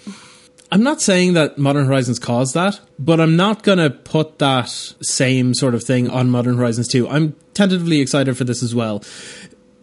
I'm not saying that Modern Horizons caused that, but I'm not going to put that same sort of thing on Modern Horizons 2. I'm tentatively excited for this as well.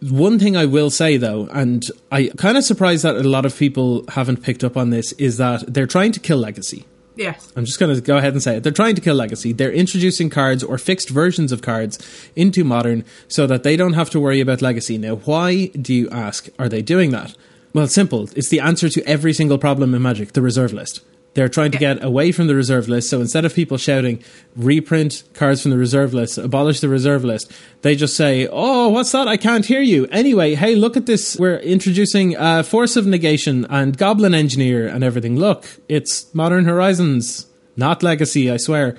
One thing I will say though, and I kind of surprised that a lot of people haven't picked up on this, is that they're trying to kill Legacy. Yes. I'm just going to go ahead and say it. They're trying to kill Legacy. They're introducing cards or fixed versions of cards into Modern so that they don't have to worry about Legacy. Now, why do you ask? Are they doing that? Well, simple. It's the answer to every single problem in Magic, the reserve list. They're trying to get away from the reserve list. So instead of people shouting, reprint cards from the reserve list, abolish the reserve list, they just say, oh, what's that? I can't hear you. Anyway, hey, look at this. We're introducing uh, Force of Negation and Goblin Engineer and everything. Look, it's Modern Horizons, not Legacy, I swear.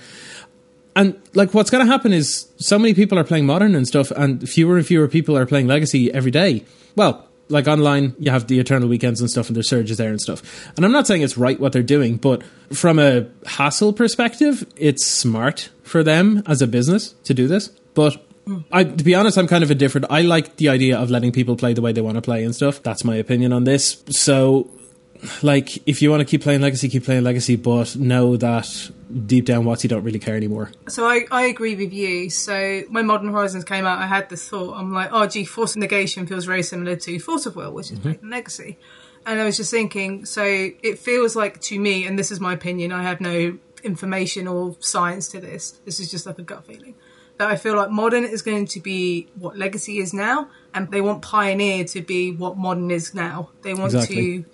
And like, what's going to happen is so many people are playing modern and stuff, and fewer and fewer people are playing legacy every day. Well, like online, you have the eternal weekends and stuff, and there's surges there and stuff. And I'm not saying it's right what they're doing, but from a hassle perspective, it's smart for them as a business to do this. But I, to be honest, I'm kind of indifferent. I like the idea of letting people play the way they want to play and stuff. That's my opinion on this. So like if you want to keep playing legacy keep playing legacy but know that deep down what you don't really care anymore So I, I agree with you. So when Modern Horizons came out, I had this thought. I'm like, oh, gee, Force of Negation feels very similar to Force of Will, which is mm-hmm. in Legacy. And I was just thinking, so it feels like to me, and this is my opinion, I have no information or science to this. This is just like a gut feeling. That I feel like Modern is going to be what Legacy is now, and they want Pioneer to be what Modern is now. They want Exactly. to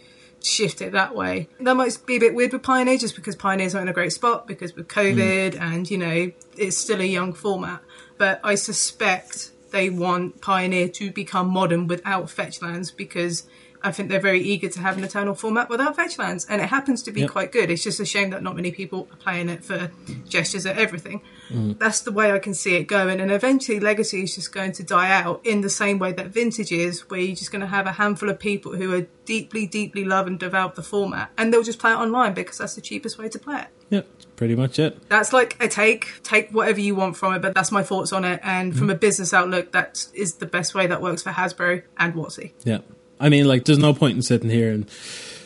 shift it that way. That might be a bit weird with Pioneer just because Pioneer's not in a great spot because with COVID mm. and, you know, it's still a young format. But I suspect they want Pioneer to become modern without fetchlands because I think they're very eager to have an eternal format without fetchlands, and it happens to be yep. quite good. It's just a shame that not many people are playing it for gestures at everything. Mm. That's the way I can see it going, and eventually Legacy is just going to die out in the same way that Vintage is, where you're just going to have a handful of people who are deeply, deeply love and develop the format, and they'll just play it online because that's the cheapest way to play it. Yep, pretty much it. That's like a take. Take whatever you want from it, but that's my thoughts on it. And mm. from a business outlook, that is the best way that works for Hasbro and WotC. Yeah. I mean, like, there's no point in sitting here and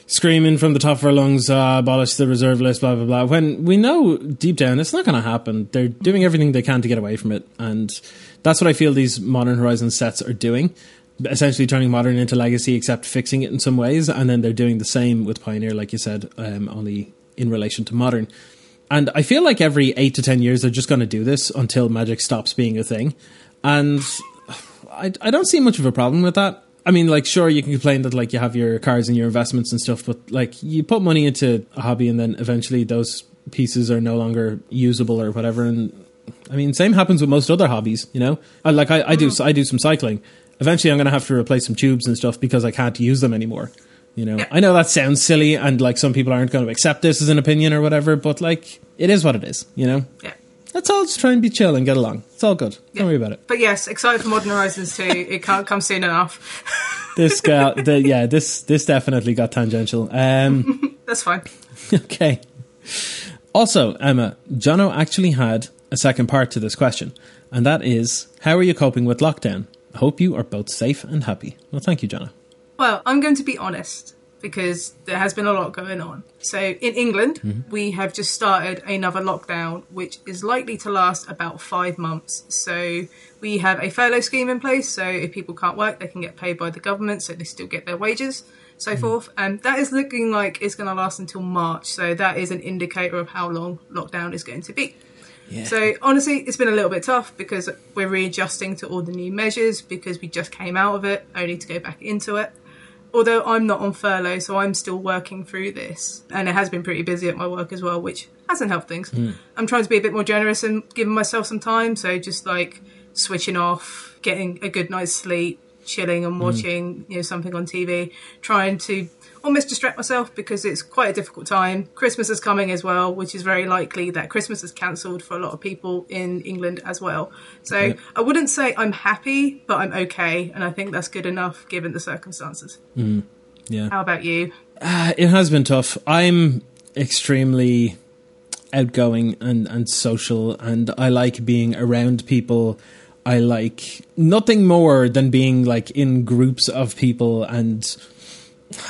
screaming from the top of our lungs, uh, abolish the reserve list, blah, blah, blah, when we know deep down it's not going to happen. They're doing everything they can to get away from it. And that's what I feel these Modern Horizon sets are doing. Essentially turning Modern into Legacy, except fixing it in some ways. And then they're doing the same with Pioneer, like you said, um, only in relation to Modern. And I feel like every eight to ten years they're just going to do this until Magic stops being a thing. And I, I don't see much of a problem with that. I mean, like, sure, you can complain that like you have your cars and your investments and stuff, but like you put money into a hobby and then eventually those pieces are no longer usable or whatever. And I mean, same happens with most other hobbies. You know, I, like I, I do uh-huh. I do some cycling. Eventually, I'm going to have to replace some tubes and stuff because I can't use them anymore. You know. I know that sounds silly, and like some people aren't going to accept this as an opinion or whatever, but like it is what it is. You know. Yeah. Let's all just try and be chill and get along. It's all good. Don't worry about it. But yes, excited for Modern Horizons 2. It can't come soon enough. this guy, the, yeah, this this definitely got tangential. Um, That's fine. Okay. Also, Emma, Jono actually had a second part to this question, and that is, how are you coping with lockdown? I hope you are both safe and happy. Well, thank you, Jono. Well, I'm going to be honest because there has been a lot going on. So in England, mm-hmm. we have just started another lockdown, which is likely to last about five months. So we have a furlough scheme in place. So if people can't work, they can get paid by the government, so they still get their wages, so mm-hmm. forth. And that is looking like it's going to last until March. So that is an indicator of how long lockdown is going to be. Yeah. So honestly, it's been a little bit tough because we're readjusting to all the new measures because we just came out of it, only to go back into it although I'm not on furlough, so I'm still working through this. And it has been pretty busy at my work as well, which hasn't helped things. Mm. I'm trying to be a bit more generous and giving myself some time. So just like switching off, getting a good night's sleep, chilling and hmm. watching, mm. you know, something on TV, trying to almost distract myself because it's quite a difficult time. Christmas is coming as well, which is very likely that Christmas is cancelled for a lot of people in England as well. So yeah. I wouldn't say I'm happy, but I'm okay, and I think that's good enough given the circumstances. Mm. Yeah. How about you? Uh, it has been tough. I'm extremely outgoing and, and social, and I like being around people. I like nothing more than being like in groups of people and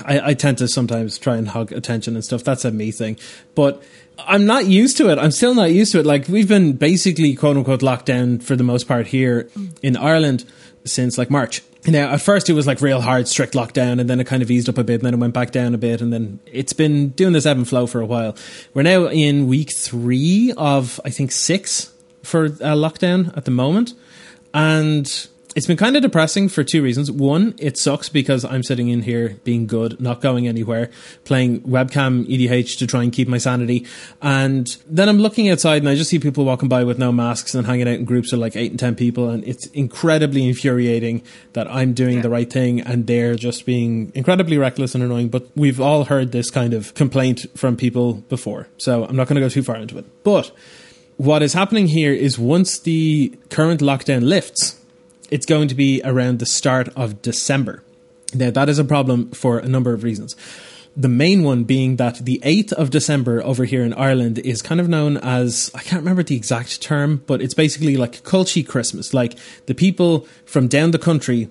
I, I tend to sometimes try and hug attention and stuff. That's a me thing. But I'm not used to it. I'm still not used to it. Like we've been basically quote unquote locked down for the most part here in Ireland since like March. Now, at first it was like real hard, strict lockdown, and then it kind of eased up a bit, and then it went back down a bit, and then it's been doing this ebb and flow for a while. We're now in week three of I think six for a lockdown at the moment, and it's been kind of depressing for two reasons. One, it sucks because I'm sitting in here being good, not going anywhere, playing webcam EDH to try and keep my sanity. And then I'm looking outside and I just see people walking by with no masks and hanging out in groups of like eight and 10 people. And it's incredibly infuriating that I'm doing yeah. the right thing and they're just being incredibly reckless and annoying. But we've all heard this kind of complaint from people before. So I'm not going to go too far into it. But what is happening here is once the current lockdown lifts, it's going to be around the start of December. Now, that is a problem for a number of reasons. The main one being that the 8th of December over here in Ireland is kind of known as, I can't remember the exact term, but it's basically like Culture Christmas. Like the people from down the country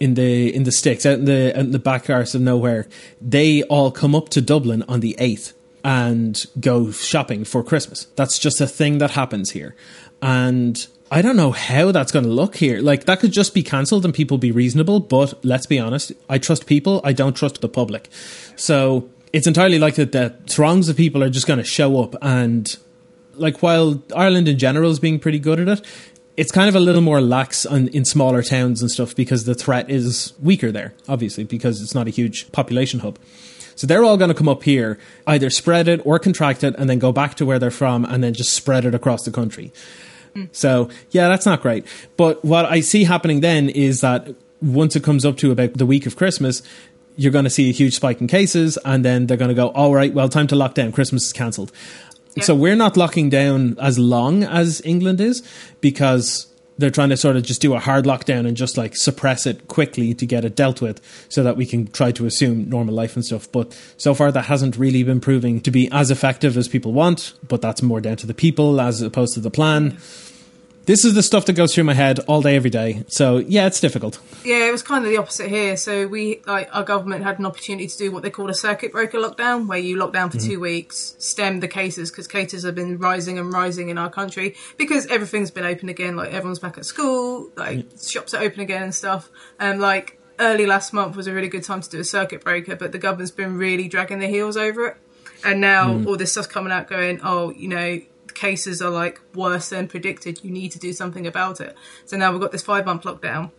in the in the sticks out in the out in the back arse of nowhere they all come up to dublin on the 8th and go shopping for christmas that's just a thing that happens here and I don't know how that's going to look here. Like that could just be cancelled and people be reasonable. But let's be honest, I trust people. I don't trust the public. So it's entirely likely that throngs of people are just going to show up and like while Ireland in general is being pretty good at it, it's kind of a little more lax on, in smaller towns and stuff because the threat is weaker there, obviously, because it's not a huge population hub. So they're all going to come up here, either spread it or contract it, and then go back to where they're from, and then just spread it across the country. So yeah, that's not great. But what I see happening then is that once it comes up to about the week of Christmas, you're going to see a huge spike in cases, and then they're going to go, all right, well, time to lock down. Christmas is cancelled. So we're not locking down as long as England is because they're trying to sort of just do a hard lockdown and just like suppress it quickly to get it dealt with so that we can try to assume normal life and stuff. But so far, that hasn't really been proving to be as effective as people want, but that's more down to the people as opposed to the plan. This is the stuff that goes through my head all day, every day. So yeah, it's difficult. Yeah, it was kind of the opposite here. So we, like, our government had an opportunity to do what they call a circuit breaker lockdown, where you lock down for mm-hmm. two weeks, stem the cases because cases have been rising and rising in our country because everything's been open again. Like everyone's back at school, like shops are open again and stuff. And like early last month was a really good time to do a circuit breaker, but the government's been really dragging their heels over it. And now mm. all this stuff's coming out, going, oh, you know, cases are like worse than predicted. You need to do something about it. So now we've got this five month lockdown.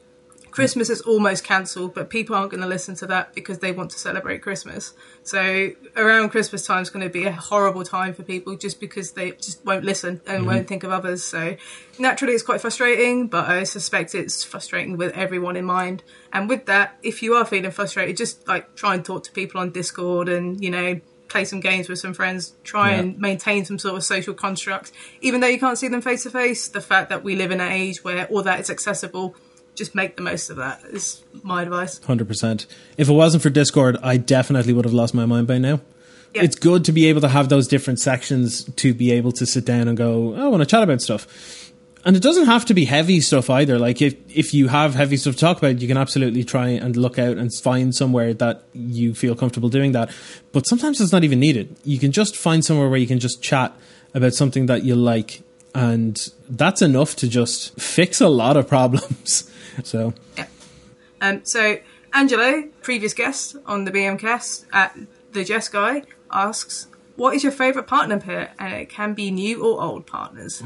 Christmas is almost cancelled, but people aren't going to listen to that because they want to celebrate Christmas. So around Christmas time is going to be a horrible time for people just because they just won't listen and won't mm-hmm. think of others. So naturally, it's quite frustrating, but I suspect it's frustrating with everyone in mind. And with that, if you are feeling frustrated, just like try and talk to people on Discord and you know play some games with some friends, try Yeah. and maintain some sort of social construct. Even though you can't see them face to face, the fact that we live in an age where all that is accessible, just make the most of that is my advice. Hundred percent. If it wasn't for Discord, I definitely would have lost my mind by now. Yeah. It's good to be able to have those different sections to be able to sit down and go, "Oh, I want to chat about stuff. And it doesn't have to be heavy stuff either. Like if if you have heavy stuff to talk about, you can absolutely try and look out and find somewhere that you feel comfortable doing that. But sometimes it's not even needed. You can just find somewhere where you can just chat about something that you like and that's enough to just fix a lot of problems. So yeah. Um, so Angelo, previous guest on the BMcast at the Jess Guy, asks, "What is your favourite partner pair?" And it can be new or old partners.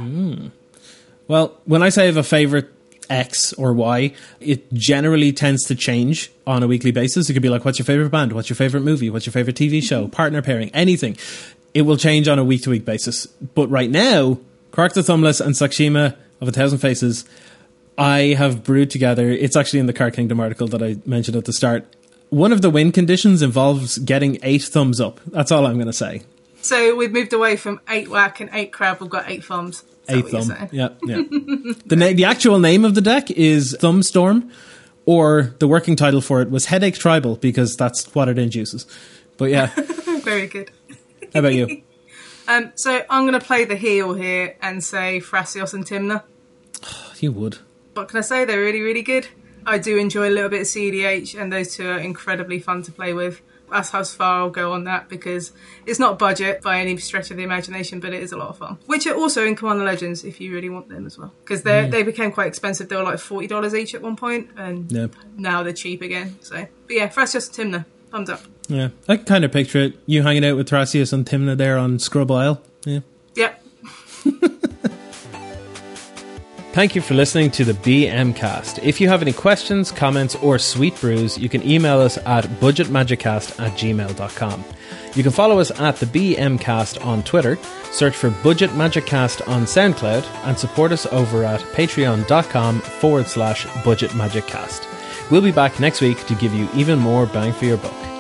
Well, when I say I have a favorite X or Y, it generally tends to change on a weekly basis. It could be like, what's your favorite band? What's your favorite movie? What's your favorite TV show? Partner pairing, anything. It will change on a week to week basis. But right now, Krark the Thumbless and Sakashima of A Thousand Faces, I have brewed together. It's actually in the Card Kingdom article that I mentioned at the start. One of the win conditions involves getting eight thumbs up. That's all I'm going to say. So we've moved away from eight whack and eight crab. We've got eight thumbs. Eight what you're thumb. Yeah, yeah. the na- the actual name of the deck is Thumbstorm, or the working title for it was Headache Tribal because that's what it induces. But yeah, Very good. how about you? Um, so I'm going to play the heel here and say Thrasios and Tymna. You would. What can I say? They're really, really good. I do enjoy a little bit of CDH, and those two are incredibly fun to play with. That's how far I'll go on that because it's not budget by any stretch of the imagination, but it is a lot of fun. Which are also in Commander Legends if you really want them as well, because they mm. they became quite expensive. They were like forty dollars each at one point, and Yeah. now they're cheap again. So, but yeah, Thrasios just Tymna, thumbs up. Yeah, I can kind of picture it. You hanging out with Thrasios and Tymna there on Scrub Isle. Yeah. Yep. Thank you for listening to the BM Cast. If you have any questions, comments, or sweet brews, you can email us at budgetmagiccast at gmail.com. You can follow us at the BM Cast on Twitter, search for Budget Magic Cast on SoundCloud, and support us over at patreon.com forward slash budget magic cast. We'll be back next week to give you even more bang for your buck.